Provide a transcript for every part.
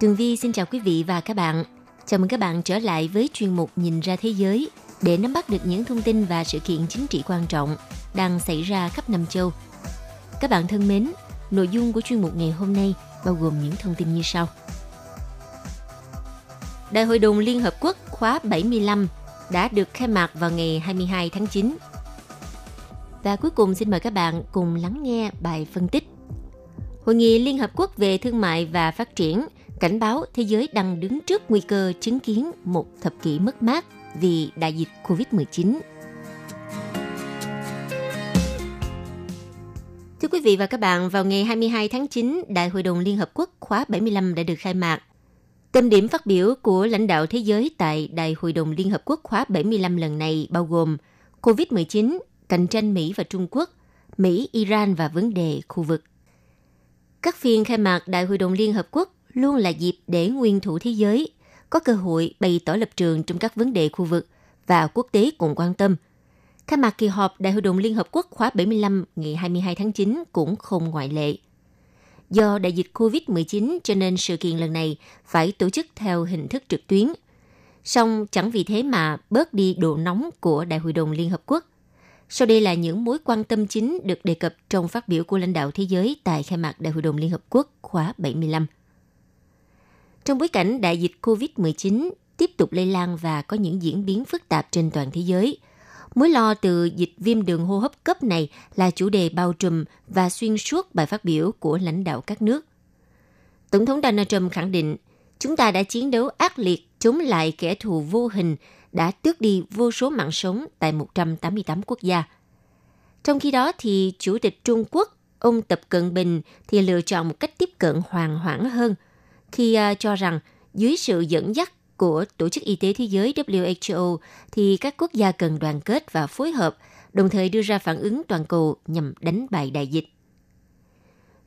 Tường Vi xin chào quý vị và các bạn. Chào mừng các bạn trở lại với chuyên mục Nhìn ra thế giới để nắm bắt được những thông tin và sự kiện chính trị quan trọng đang xảy ra khắp năm châu. Các bạn thân mến, nội dung của chuyên mục ngày hôm nay bao gồm những thông tin như sau. Đại hội đồng Liên Hợp Quốc khóa 75 đã được khai mạc vào ngày 22 tháng 9. Và cuối cùng xin mời các bạn cùng lắng nghe bài phân tích. Hội nghị Liên Hợp Quốc về Thương mại và Phát triển cảnh báo thế giới đang đứng trước nguy cơ chứng kiến một thập kỷ mất mát vì đại dịch COVID-19. Thưa quý vị và các bạn, vào ngày 22 tháng 9, Đại hội đồng Liên Hợp Quốc khóa 75 đã được khai mạc. Tâm điểm phát biểu của lãnh đạo thế giới tại Đại hội đồng Liên Hợp Quốc khóa 75 lần này bao gồm COVID-19, cạnh tranh Mỹ và Trung Quốc, Mỹ, Iran và vấn đề khu vực. Các phiên khai mạc Đại hội đồng Liên Hợp Quốc luôn là dịp để nguyên thủ thế giới, có cơ hội bày tỏ lập trường trong các vấn đề khu vực và quốc tế cùng quan tâm. Khai mạc kỳ họp Đại hội đồng Liên Hợp Quốc khóa 75 ngày 22 tháng 9 cũng không ngoại lệ. Do đại dịch COVID-19 cho nên sự kiện lần này phải tổ chức theo hình thức trực tuyến. Song chẳng vì thế mà bớt đi độ nóng của Đại hội đồng Liên Hợp Quốc. Sau đây là những mối quan tâm chính được đề cập trong phát biểu của lãnh đạo thế giới tại khai mạc Đại hội đồng Liên Hợp Quốc khóa 75. Trong bối cảnh đại dịch COVID-19 tiếp tục lây lan và có những diễn biến phức tạp trên toàn thế giới, mối lo từ dịch viêm đường hô hấp cấp này là chủ đề bao trùm và xuyên suốt bài phát biểu của lãnh đạo các nước. Tổng thống Donald Trump khẳng định, chúng ta đã chiến đấu ác liệt chống lại kẻ thù vô hình đã tước đi vô số mạng sống tại 188 quốc gia. Trong khi đó thì Chủ tịch Trung Quốc, ông Tập Cận Bình thì lựa chọn một cách tiếp cận hoàng hoãn hơn – khi à, cho rằng dưới sự dẫn dắt của Tổ chức Y tế Thế giới WHO thì các quốc gia cần đoàn kết và phối hợp, đồng thời đưa ra phản ứng toàn cầu nhằm đánh bại đại dịch.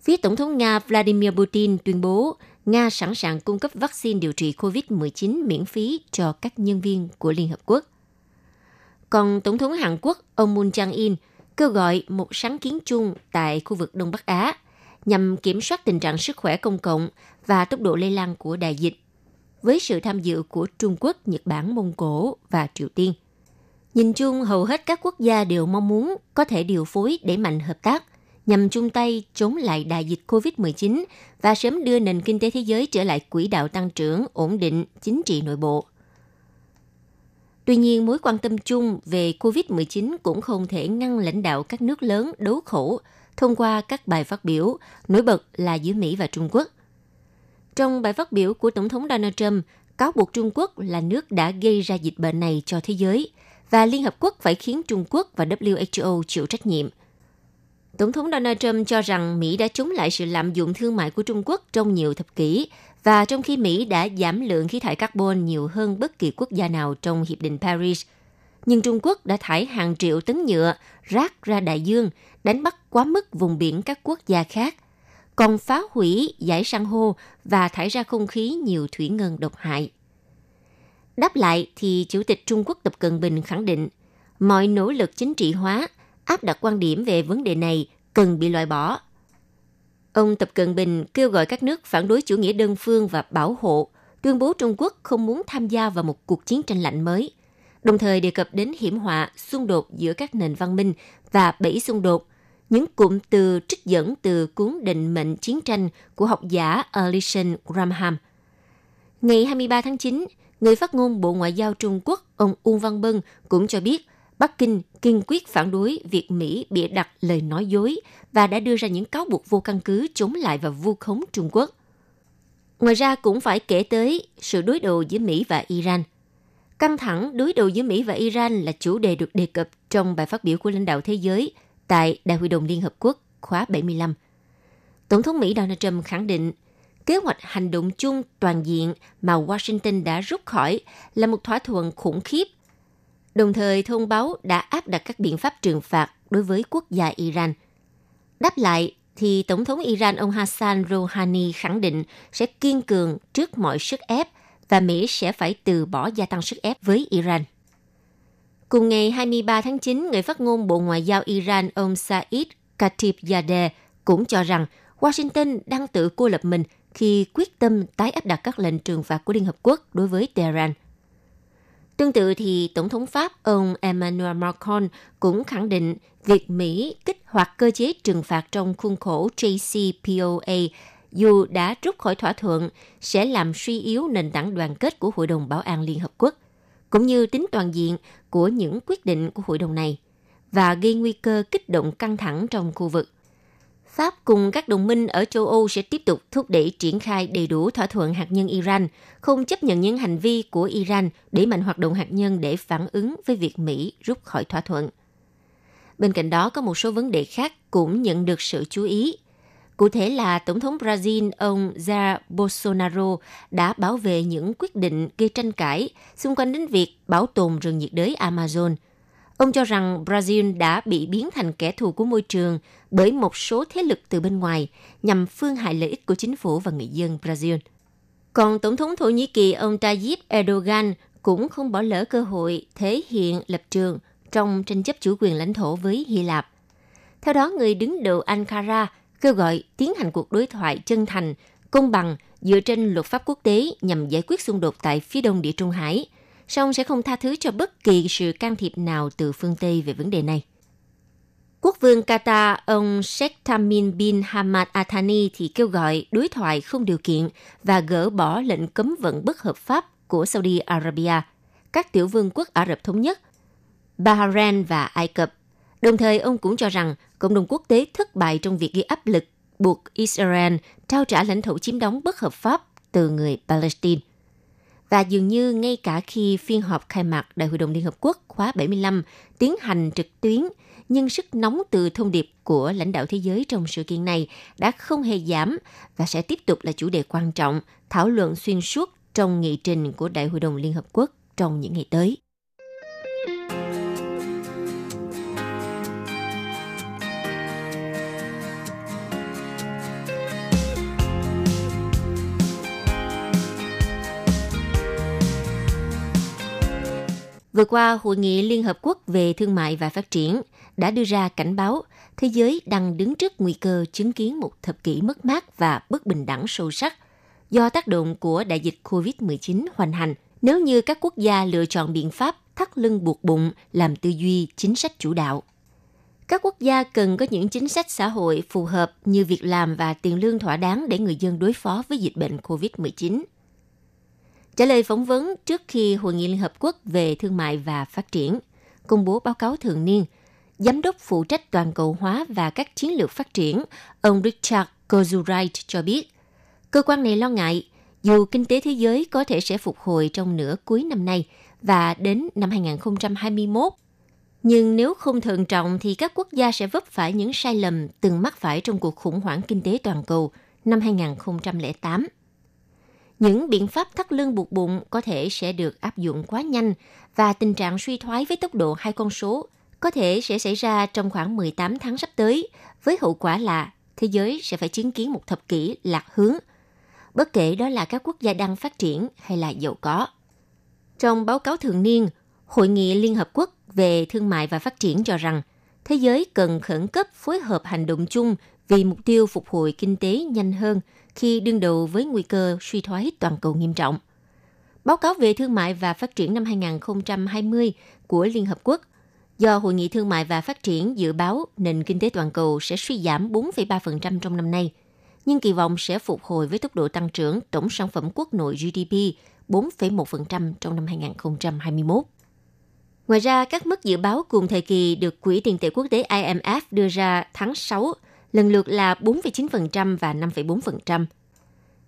Phía Tổng thống Nga Vladimir Putin tuyên bố Nga sẵn sàng cung cấp vaccine điều trị COVID-19 miễn phí cho các nhân viên của Liên Hợp Quốc. Còn Tổng thống Hàn Quốc ông Moon Jae-in kêu gọi một sáng kiến chung tại khu vực Đông Bắc Á nhằm kiểm soát tình trạng sức khỏe công cộng và tốc độ lây lan của đại dịch, với sự tham dự của Trung Quốc, Nhật Bản, Mông Cổ và Triều Tiên. Nhìn chung, hầu hết các quốc gia đều mong muốn có thể điều phối để mạnh hợp tác nhằm chung tay chống lại đại dịch COVID-19 và sớm đưa nền kinh tế thế giới trở lại quỹ đạo tăng trưởng, ổn định, chính trị nội bộ. Tuy nhiên, mối quan tâm chung về COVID-19 cũng không thể ngăn lãnh đạo các nước lớn đấu khổ thông qua các bài phát biểu, nổi bật là giữa Mỹ và Trung Quốc. Trong bài phát biểu của Tổng thống Donald Trump, cáo buộc Trung Quốc là nước đã gây ra dịch bệnh này cho thế giới và Liên Hợp Quốc phải khiến Trung Quốc và WHO chịu trách nhiệm. Tổng thống Donald Trump cho rằng Mỹ đã chống lại sự lạm dụng thương mại của Trung Quốc trong nhiều thập kỷ và trong khi Mỹ đã giảm lượng khí thải carbon nhiều hơn bất kỳ quốc gia nào trong Hiệp định Paris, nhưng Trung Quốc đã thải hàng triệu tấn nhựa rác ra đại dương đánh bắt quá mức vùng biển các quốc gia khác, còn phá hủy giải san hô và thải ra không khí nhiều thủy ngân độc hại. Đáp lại thì Chủ tịch Trung Quốc Tập Cận Bình khẳng định mọi nỗ lực chính trị hóa áp đặt quan điểm về vấn đề này cần bị loại bỏ. Ông Tập Cận Bình kêu gọi các nước phản đối chủ nghĩa đơn phương và bảo hộ, tuyên bố Trung Quốc không muốn tham gia vào một cuộc chiến tranh lạnh mới – đồng thời đề cập đến hiểm họa xung đột giữa các nền văn minh và bẫy xung đột, những cụm từ trích dẫn từ cuốn định mệnh chiến tranh của học giả Alison Graham. Ngày 23 tháng 9, người phát ngôn Bộ Ngoại giao Trung Quốc ông Uông Văn Bân cũng cho biết Bắc Kinh kiên quyết phản đối việc Mỹ bịa đặt lời nói dối và đã đưa ra những cáo buộc vô căn cứ chống lại và vu khống Trung Quốc. Ngoài ra cũng phải kể tới sự đối đầu giữa Mỹ và Iran. Căng thẳng đối đầu giữa Mỹ và Iran là chủ đề được đề cập trong bài phát biểu của lãnh đạo thế giới tại Đại hội đồng Liên Hợp Quốc khóa 75. Tổng thống Mỹ Donald Trump khẳng định kế hoạch hành động chung toàn diện mà Washington đã rút khỏi là một thỏa thuận khủng khiếp, đồng thời thông báo đã áp đặt các biện pháp trừng phạt đối với quốc gia Iran. Đáp lại, thì Tổng thống Iran ông Hassan Rouhani khẳng định sẽ kiên cường trước mọi sức ép và Mỹ sẽ phải từ bỏ gia tăng sức ép với Iran. Cùng ngày 23 tháng 9, người phát ngôn Bộ Ngoại giao Iran ông Said Khatibzadeh cũng cho rằng Washington đang tự cô lập mình khi quyết tâm tái áp đặt các lệnh trừng phạt của Liên Hợp Quốc đối với Tehran. Tương tự thì Tổng thống Pháp ông Emmanuel Macron cũng khẳng định việc Mỹ kích hoạt cơ chế trừng phạt trong khuôn khổ JCPOA dù đã rút khỏi thỏa thuận sẽ làm suy yếu nền tảng đoàn kết của Hội đồng Bảo an Liên Hợp Quốc, cũng như tính toàn diện của những quyết định của hội đồng này và gây nguy cơ kích động căng thẳng trong khu vực. Pháp cùng các đồng minh ở châu Âu sẽ tiếp tục thúc đẩy triển khai đầy đủ thỏa thuận hạt nhân Iran, không chấp nhận những hành vi của Iran để mạnh hoạt động hạt nhân để phản ứng với việc Mỹ rút khỏi thỏa thuận. Bên cạnh đó có một số vấn đề khác cũng nhận được sự chú ý. Cụ thể là Tổng thống Brazil ông Jair Bolsonaro đã bảo vệ những quyết định gây tranh cãi xung quanh đến việc bảo tồn rừng nhiệt đới Amazon – Ông cho rằng Brazil đã bị biến thành kẻ thù của môi trường bởi một số thế lực từ bên ngoài nhằm phương hại lợi ích của chính phủ và người dân Brazil. Còn Tổng thống Thổ Nhĩ Kỳ ông Tayyip Erdogan cũng không bỏ lỡ cơ hội thể hiện lập trường trong tranh chấp chủ quyền lãnh thổ với Hy Lạp. Theo đó, người đứng đầu Ankara kêu gọi tiến hành cuộc đối thoại chân thành, công bằng dựa trên luật pháp quốc tế nhằm giải quyết xung đột tại phía đông địa Trung Hải – song sẽ không tha thứ cho bất kỳ sự can thiệp nào từ phương Tây về vấn đề này. Quốc vương Qatar ông Sheikh Tamim bin Hamad Al Thani thì kêu gọi đối thoại không điều kiện và gỡ bỏ lệnh cấm vận bất hợp pháp của Saudi Arabia, các tiểu vương quốc Ả Rập Thống Nhất, Bahrain và Ai Cập. Đồng thời, ông cũng cho rằng cộng đồng quốc tế thất bại trong việc gây áp lực buộc Israel trao trả lãnh thổ chiếm đóng bất hợp pháp từ người Palestine. Và dường như ngay cả khi phiên họp khai mạc Đại hội đồng Liên Hợp Quốc khóa 75 tiến hành trực tuyến, nhưng sức nóng từ thông điệp của lãnh đạo thế giới trong sự kiện này đã không hề giảm và sẽ tiếp tục là chủ đề quan trọng, thảo luận xuyên suốt trong nghị trình của Đại hội đồng Liên Hợp Quốc trong những ngày tới. Vừa qua, Hội nghị Liên Hợp Quốc về Thương mại và Phát triển đã đưa ra cảnh báo thế giới đang đứng trước nguy cơ chứng kiến một thập kỷ mất mát và bất bình đẳng sâu sắc do tác động của đại dịch COVID-19 hoành hành nếu như các quốc gia lựa chọn biện pháp thắt lưng buộc bụng làm tư duy chính sách chủ đạo. Các quốc gia cần có những chính sách xã hội phù hợp như việc làm và tiền lương thỏa đáng để người dân đối phó với dịch bệnh COVID-19. Trả lời phỏng vấn trước khi Hội nghị Liên Hợp Quốc về Thương mại và Phát triển công bố báo cáo thường niên, Giám đốc phụ trách toàn cầu hóa và các chiến lược phát triển, ông Richard Kozuright cho biết, cơ quan này lo ngại dù kinh tế thế giới có thể sẽ phục hồi trong nửa cuối năm nay và đến năm 2021, nhưng nếu không thận trọng thì các quốc gia sẽ vấp phải những sai lầm từng mắc phải trong cuộc khủng hoảng kinh tế toàn cầu năm 2008 những biện pháp thắt lưng buộc bụng có thể sẽ được áp dụng quá nhanh và tình trạng suy thoái với tốc độ hai con số có thể sẽ xảy ra trong khoảng 18 tháng sắp tới, với hậu quả là thế giới sẽ phải chứng kiến một thập kỷ lạc hướng, bất kể đó là các quốc gia đang phát triển hay là giàu có. Trong báo cáo thường niên, Hội nghị Liên Hợp Quốc về Thương mại và Phát triển cho rằng thế giới cần khẩn cấp phối hợp hành động chung vì mục tiêu phục hồi kinh tế nhanh hơn khi đương đầu với nguy cơ suy thoái toàn cầu nghiêm trọng. Báo cáo về thương mại và phát triển năm 2020 của Liên Hợp Quốc do Hội nghị Thương mại và Phát triển dự báo nền kinh tế toàn cầu sẽ suy giảm 4,3% trong năm nay, nhưng kỳ vọng sẽ phục hồi với tốc độ tăng trưởng tổng sản phẩm quốc nội GDP 4,1% trong năm 2021. Ngoài ra, các mức dự báo cùng thời kỳ được Quỹ tiền tệ quốc tế IMF đưa ra tháng 6 lần lượt là 4,9% và 5,4%.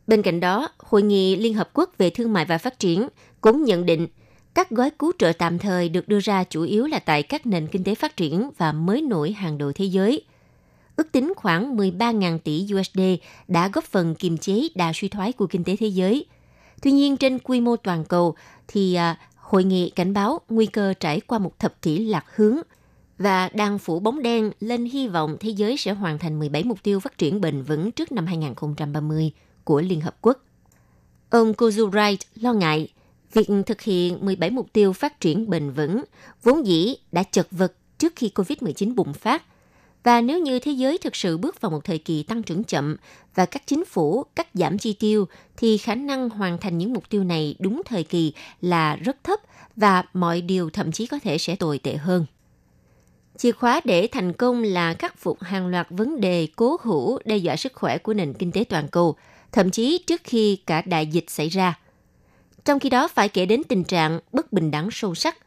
Bên cạnh đó, Hội nghị Liên Hợp Quốc về Thương mại và Phát triển cũng nhận định các gói cứu trợ tạm thời được đưa ra chủ yếu là tại các nền kinh tế phát triển và mới nổi hàng đầu thế giới. ước tính khoảng 13.000 tỷ USD đã góp phần kiềm chế đà suy thoái của kinh tế thế giới. Tuy nhiên, trên quy mô toàn cầu thì à, hội nghị cảnh báo nguy cơ trải qua một thập kỷ lạc hướng và đang phủ bóng đen lên hy vọng thế giới sẽ hoàn thành 17 mục tiêu phát triển bền vững trước năm 2030 của Liên Hợp Quốc. Ông Kozu Wright lo ngại việc thực hiện 17 mục tiêu phát triển bền vững vốn dĩ đã chật vật trước khi COVID-19 bùng phát. Và nếu như thế giới thực sự bước vào một thời kỳ tăng trưởng chậm và các chính phủ cắt giảm chi tiêu, thì khả năng hoàn thành những mục tiêu này đúng thời kỳ là rất thấp và mọi điều thậm chí có thể sẽ tồi tệ hơn. Chìa khóa để thành công là khắc phục hàng loạt vấn đề cố hữu đe dọa sức khỏe của nền kinh tế toàn cầu, thậm chí trước khi cả đại dịch xảy ra. Trong khi đó phải kể đến tình trạng bất bình đẳng sâu sắc,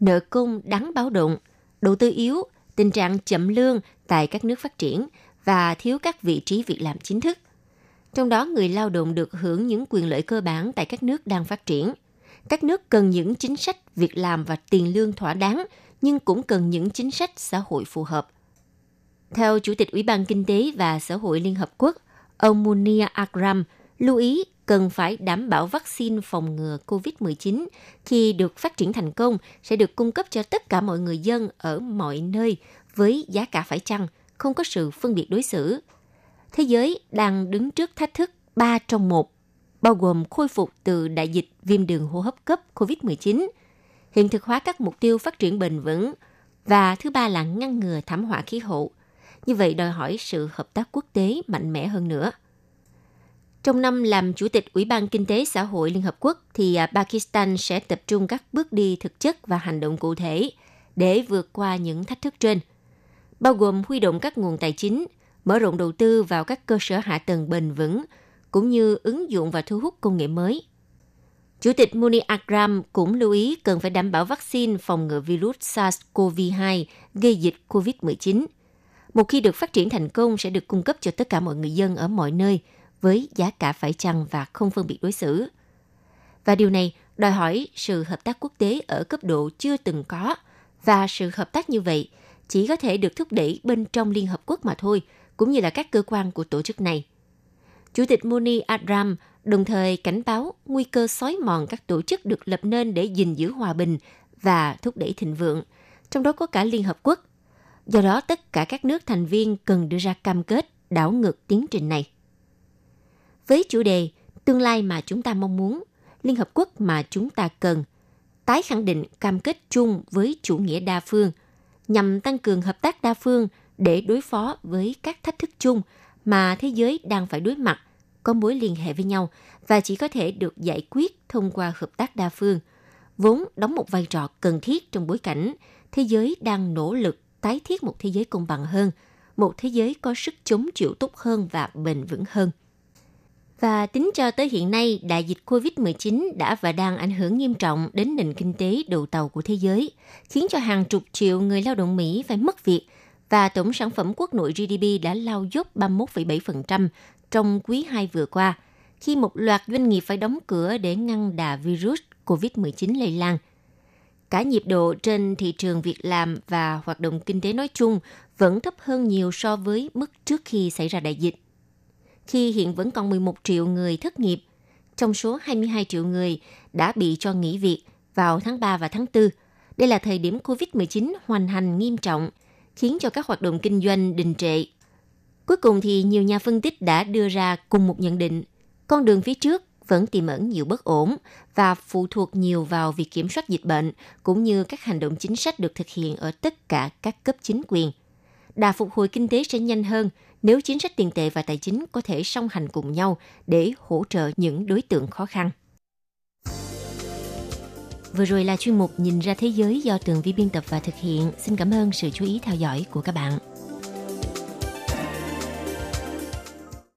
nợ công đáng báo động, đầu tư yếu, tình trạng chậm lương tại các nước phát triển và thiếu các vị trí việc làm chính thức. Trong đó người lao động được hưởng những quyền lợi cơ bản tại các nước đang phát triển. Các nước cần những chính sách việc làm và tiền lương thỏa đáng, nhưng cũng cần những chính sách xã hội phù hợp. Theo Chủ tịch Ủy ban Kinh tế và Xã hội Liên Hợp Quốc, ông Munir Akram lưu ý cần phải đảm bảo vaccine phòng ngừa COVID-19 khi được phát triển thành công sẽ được cung cấp cho tất cả mọi người dân ở mọi nơi với giá cả phải chăng, không có sự phân biệt đối xử. Thế giới đang đứng trước thách thức 3 trong 1, bao gồm khôi phục từ đại dịch viêm đường hô hấp cấp COVID-19, hiện thực hóa các mục tiêu phát triển bền vững và thứ ba là ngăn ngừa thảm họa khí hậu. Như vậy đòi hỏi sự hợp tác quốc tế mạnh mẽ hơn nữa. Trong năm làm Chủ tịch Ủy ban Kinh tế Xã hội Liên Hợp Quốc thì à, Pakistan sẽ tập trung các bước đi thực chất và hành động cụ thể để vượt qua những thách thức trên, bao gồm huy động các nguồn tài chính, mở rộng đầu tư vào các cơ sở hạ tầng bền vững, cũng như ứng dụng và thu hút công nghệ mới. Chủ tịch Muni Akram cũng lưu ý cần phải đảm bảo vaccine phòng ngừa virus SARS-CoV-2 gây dịch COVID-19. Một khi được phát triển thành công sẽ được cung cấp cho tất cả mọi người dân ở mọi nơi – với giá cả phải chăng và không phân biệt đối xử. Và điều này đòi hỏi sự hợp tác quốc tế ở cấp độ chưa từng có và sự hợp tác như vậy chỉ có thể được thúc đẩy bên trong Liên Hợp Quốc mà thôi, cũng như là các cơ quan của tổ chức này. Chủ tịch Muni Adram đồng thời cảnh báo nguy cơ xói mòn các tổ chức được lập nên để gìn giữ hòa bình và thúc đẩy thịnh vượng, trong đó có cả Liên Hợp Quốc. Do đó, tất cả các nước thành viên cần đưa ra cam kết đảo ngược tiến trình này. Với chủ đề Tương lai mà chúng ta mong muốn, Liên Hợp Quốc mà chúng ta cần, tái khẳng định cam kết chung với chủ nghĩa đa phương, nhằm tăng cường hợp tác đa phương để đối phó với các thách thức chung mà thế giới đang phải đối mặt, có mối liên hệ với nhau và chỉ có thể được giải quyết thông qua hợp tác đa phương, vốn đóng một vai trò cần thiết trong bối cảnh thế giới đang nỗ lực tái thiết một thế giới công bằng hơn, một thế giới có sức chống chịu tốt hơn và bền vững hơn. Và tính cho tới hiện nay, đại dịch COVID-19 đã và đang ảnh hưởng nghiêm trọng đến nền kinh tế đầu tàu của thế giới, khiến cho hàng chục triệu người lao động Mỹ phải mất việc và tổng sản phẩm quốc nội GDP đã lao dốc 31,7% trong quý 2 vừa qua, khi một loạt doanh nghiệp phải đóng cửa để ngăn đà virus COVID-19 lây lan. Cả nhịp độ trên thị trường việc làm và hoạt động kinh tế nói chung vẫn thấp hơn nhiều so với mức trước khi xảy ra đại dịch khi hiện vẫn còn 11 triệu người thất nghiệp, trong số 22 triệu người đã bị cho nghỉ việc vào tháng 3 và tháng 4. Đây là thời điểm COVID-19 hoành hành nghiêm trọng, khiến cho các hoạt động kinh doanh đình trệ. Cuối cùng thì nhiều nhà phân tích đã đưa ra cùng một nhận định, con đường phía trước vẫn tiềm ẩn nhiều bất ổn và phụ thuộc nhiều vào việc kiểm soát dịch bệnh cũng như các hành động chính sách được thực hiện ở tất cả các cấp chính quyền. Đà phục hồi kinh tế sẽ nhanh hơn nếu chính sách tiền tệ và tài chính có thể song hành cùng nhau để hỗ trợ những đối tượng khó khăn. Vừa rồi là chuyên mục Nhìn ra thế giới do Tường Vi biên tập và thực hiện. Xin cảm ơn sự chú ý theo dõi của các bạn.